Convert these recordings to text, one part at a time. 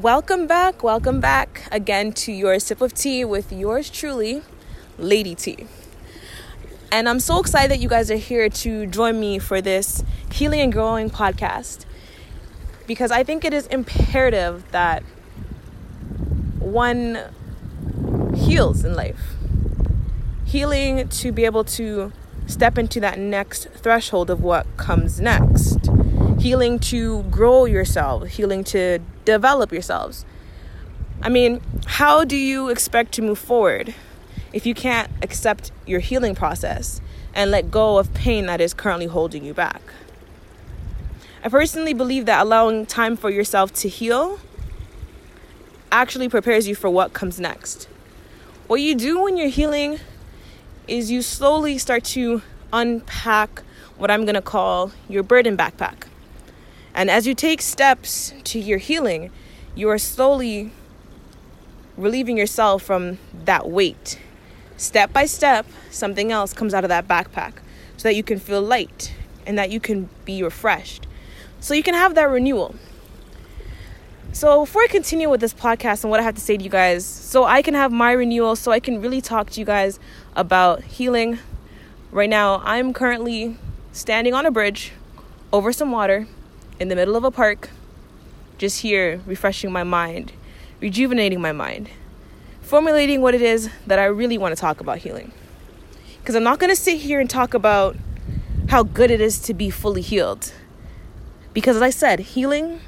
Welcome back, welcome back again to your sip of tea with yours truly, Lady T. And I'm so excited that you guys are here to join me for this healing and growing podcast because I think it is imperative that one heals in life. Healing to be able to step into that next threshold of what comes next. Healing to grow yourself, healing to develop yourselves. I mean, how do you expect to move forward if you can't accept your healing process and let go of pain that is currently holding you back? I personally believe that allowing time for yourself to heal actually prepares you for what comes next. What you do when you're healing is you slowly start to unpack what I'm going to call your burden backpack. And as you take steps to your healing, you are slowly relieving yourself from that weight. Step by step, something else comes out of that backpack so that you can feel light and that you can be refreshed. So you can have that renewal. So, before I continue with this podcast and what I have to say to you guys, so I can have my renewal, so I can really talk to you guys about healing. Right now, I'm currently standing on a bridge over some water in the middle of a park, just here refreshing my mind, rejuvenating my mind, formulating what it is that I really want to talk about healing. Because I'm not going to sit here and talk about how good it is to be fully healed. Because, as I said, healing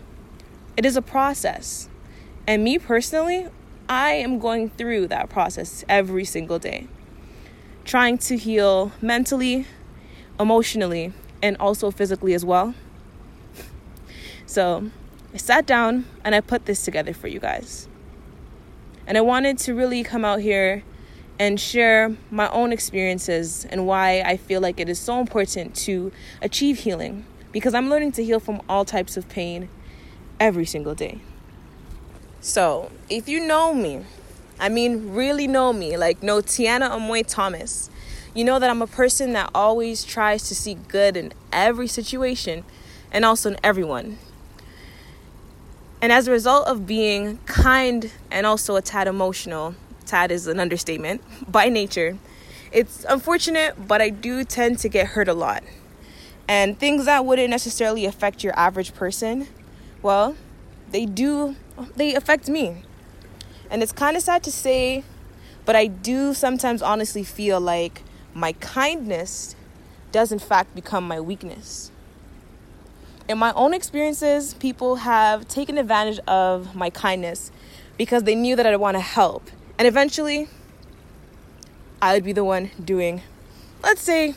it is a process. And me personally, I am going through that process every single day. Trying to heal mentally, emotionally, and also physically as well. So I sat down and I put this together for you guys. And I wanted to really come out here and share my own experiences and why I feel like it is so important to achieve healing because I'm learning to heal from all types of pain every single day. So, if you know me, I mean, really know me, like know Tiana Amoy Thomas, you know that I'm a person that always tries to see good in every situation and also in everyone. And as a result of being kind and also a tad emotional, tad is an understatement, by nature, it's unfortunate, but I do tend to get hurt a lot. And things that wouldn't necessarily affect your average person well, they do, they affect me. And it's kind of sad to say, but I do sometimes honestly feel like my kindness does in fact become my weakness. In my own experiences, people have taken advantage of my kindness because they knew that I'd want to help. And eventually, I would be the one doing, let's say,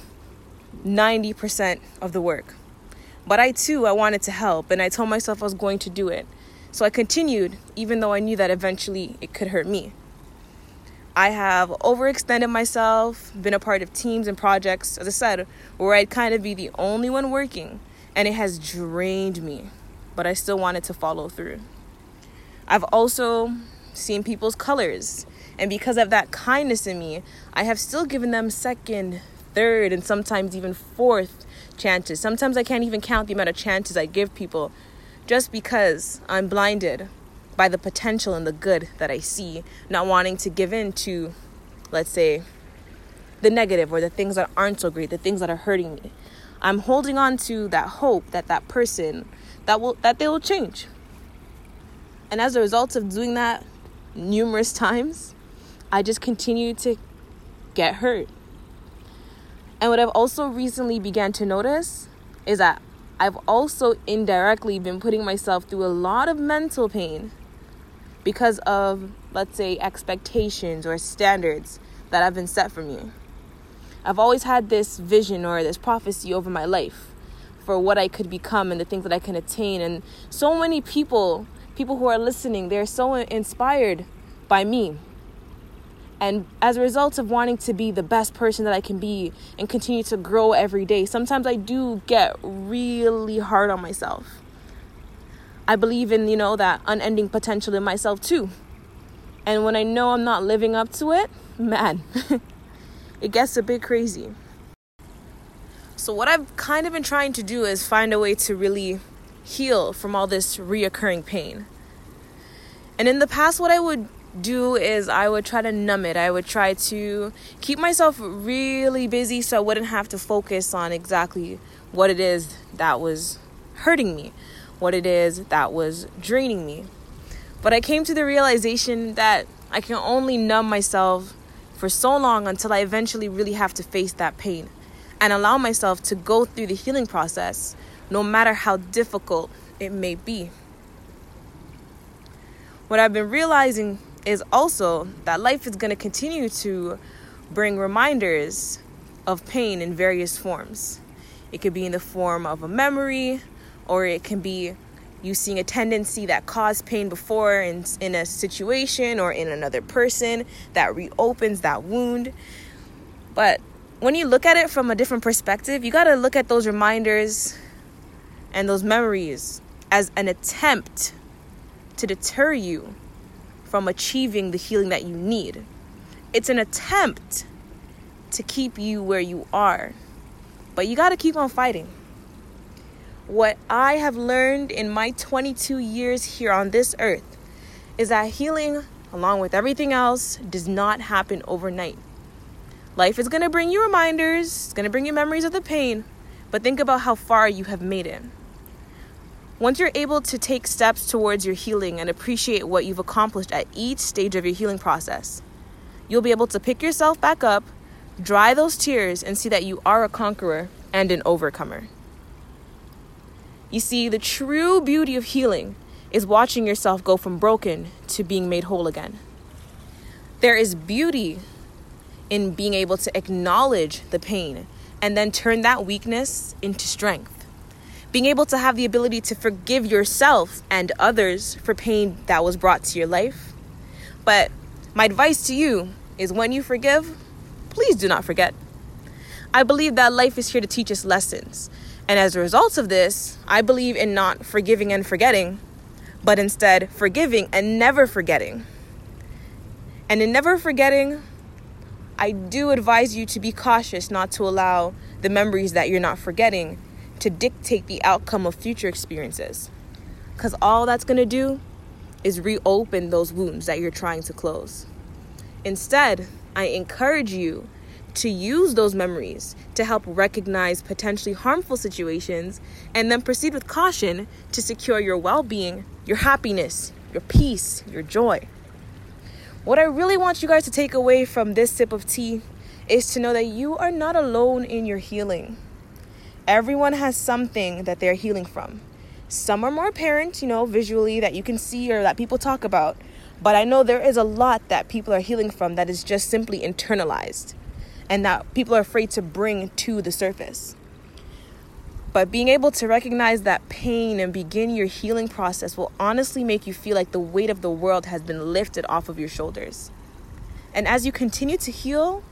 90% of the work. But I too, I wanted to help, and I told myself I was going to do it. So I continued, even though I knew that eventually it could hurt me. I have overextended myself, been a part of teams and projects, as I said, where I'd kind of be the only one working, and it has drained me, but I still wanted to follow through. I've also seen people's colors, and because of that kindness in me, I have still given them second, third, and sometimes even fourth chances. Sometimes I can't even count the amount of chances I give people just because I'm blinded by the potential and the good that I see, not wanting to give in to, let's say, the negative or the things that aren't so great, the things that are hurting me. I'm holding on to that hope that that person that will that they will change. And as a result of doing that numerous times, I just continue to get hurt. And what I've also recently began to notice is that I've also indirectly been putting myself through a lot of mental pain because of, let's say, expectations or standards that have been set for me. I've always had this vision or this prophecy over my life for what I could become and the things that I can attain. And so many people, people who are listening, they're so inspired by me and as a result of wanting to be the best person that I can be and continue to grow every day, sometimes I do get really hard on myself. I believe in, you know, that unending potential in myself too. And when I know I'm not living up to it, man, it gets a bit crazy. So, what I've kind of been trying to do is find a way to really heal from all this reoccurring pain. And in the past, what I would do is I would try to numb it. I would try to keep myself really busy so I wouldn't have to focus on exactly what it is that was hurting me, what it is that was draining me. But I came to the realization that I can only numb myself for so long until I eventually really have to face that pain and allow myself to go through the healing process, no matter how difficult it may be. What I've been realizing is also that life is going to continue to bring reminders of pain in various forms. It could be in the form of a memory, or it can be you seeing a tendency that caused pain before in, in a situation or in another person that reopens that wound. But when you look at it from a different perspective, you got to look at those reminders and those memories as an attempt to deter you from achieving the healing that you need. It's an attempt to keep you where you are. But you got to keep on fighting. What I have learned in my 22 years here on this earth is that healing, along with everything else, does not happen overnight. Life is going to bring you reminders, it's going to bring you memories of the pain, but think about how far you have made it. Once you're able to take steps towards your healing and appreciate what you've accomplished at each stage of your healing process, you'll be able to pick yourself back up, dry those tears, and see that you are a conqueror and an overcomer. You see, the true beauty of healing is watching yourself go from broken to being made whole again. There is beauty in being able to acknowledge the pain and then turn that weakness into strength being able to have the ability to forgive yourself and others for pain that was brought to your life. But my advice to you is when you forgive, please do not forget. I believe that life is here to teach us lessons. And as a result of this, I believe in not forgiving and forgetting, but instead forgiving and never forgetting. And in never forgetting, I do advise you to be cautious not to allow the memories that you're not forgetting to dictate the outcome of future experiences. Because all that's going to do is reopen those wounds that you're trying to close. Instead, I encourage you to use those memories to help recognize potentially harmful situations and then proceed with caution to secure your well being, your happiness, your peace, your joy. What I really want you guys to take away from this sip of tea is to know that you are not alone in your healing. Everyone has something that they're healing from. Some are more apparent, you know, visually that you can see or that people talk about. But I know there is a lot that people are healing from that is just simply internalized and that people are afraid to bring to the surface. But being able to recognize that pain and begin your healing process will honestly make you feel like the weight of the world has been lifted off of your shoulders. And as you continue to heal,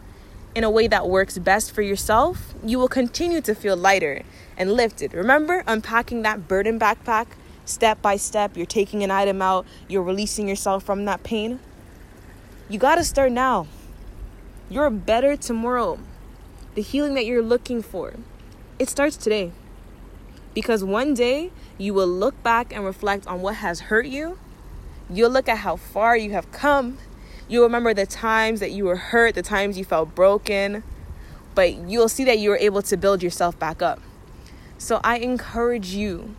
in a way that works best for yourself, you will continue to feel lighter and lifted. Remember unpacking that burden backpack step by step. You're taking an item out, you're releasing yourself from that pain. You got to start now. You're better tomorrow. The healing that you're looking for, it starts today. Because one day you will look back and reflect on what has hurt you. You'll look at how far you have come You'll remember the times that you were hurt, the times you felt broken, but you'll see that you were able to build yourself back up. So I encourage you,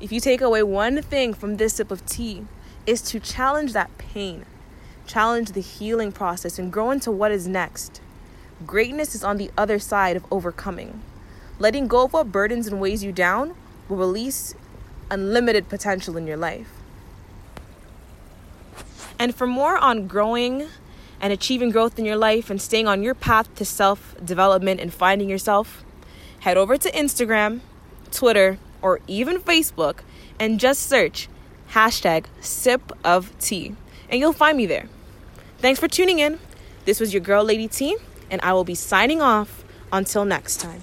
if you take away one thing from this sip of tea, is to challenge that pain, challenge the healing process, and grow into what is next. Greatness is on the other side of overcoming. Letting go of what burdens and weighs you down will release unlimited potential in your life. And for more on growing and achieving growth in your life and staying on your path to self development and finding yourself, head over to Instagram, Twitter, or even Facebook and just search hashtag sip of tea and you'll find me there. Thanks for tuning in. This was your girl, Lady T, and I will be signing off until next time.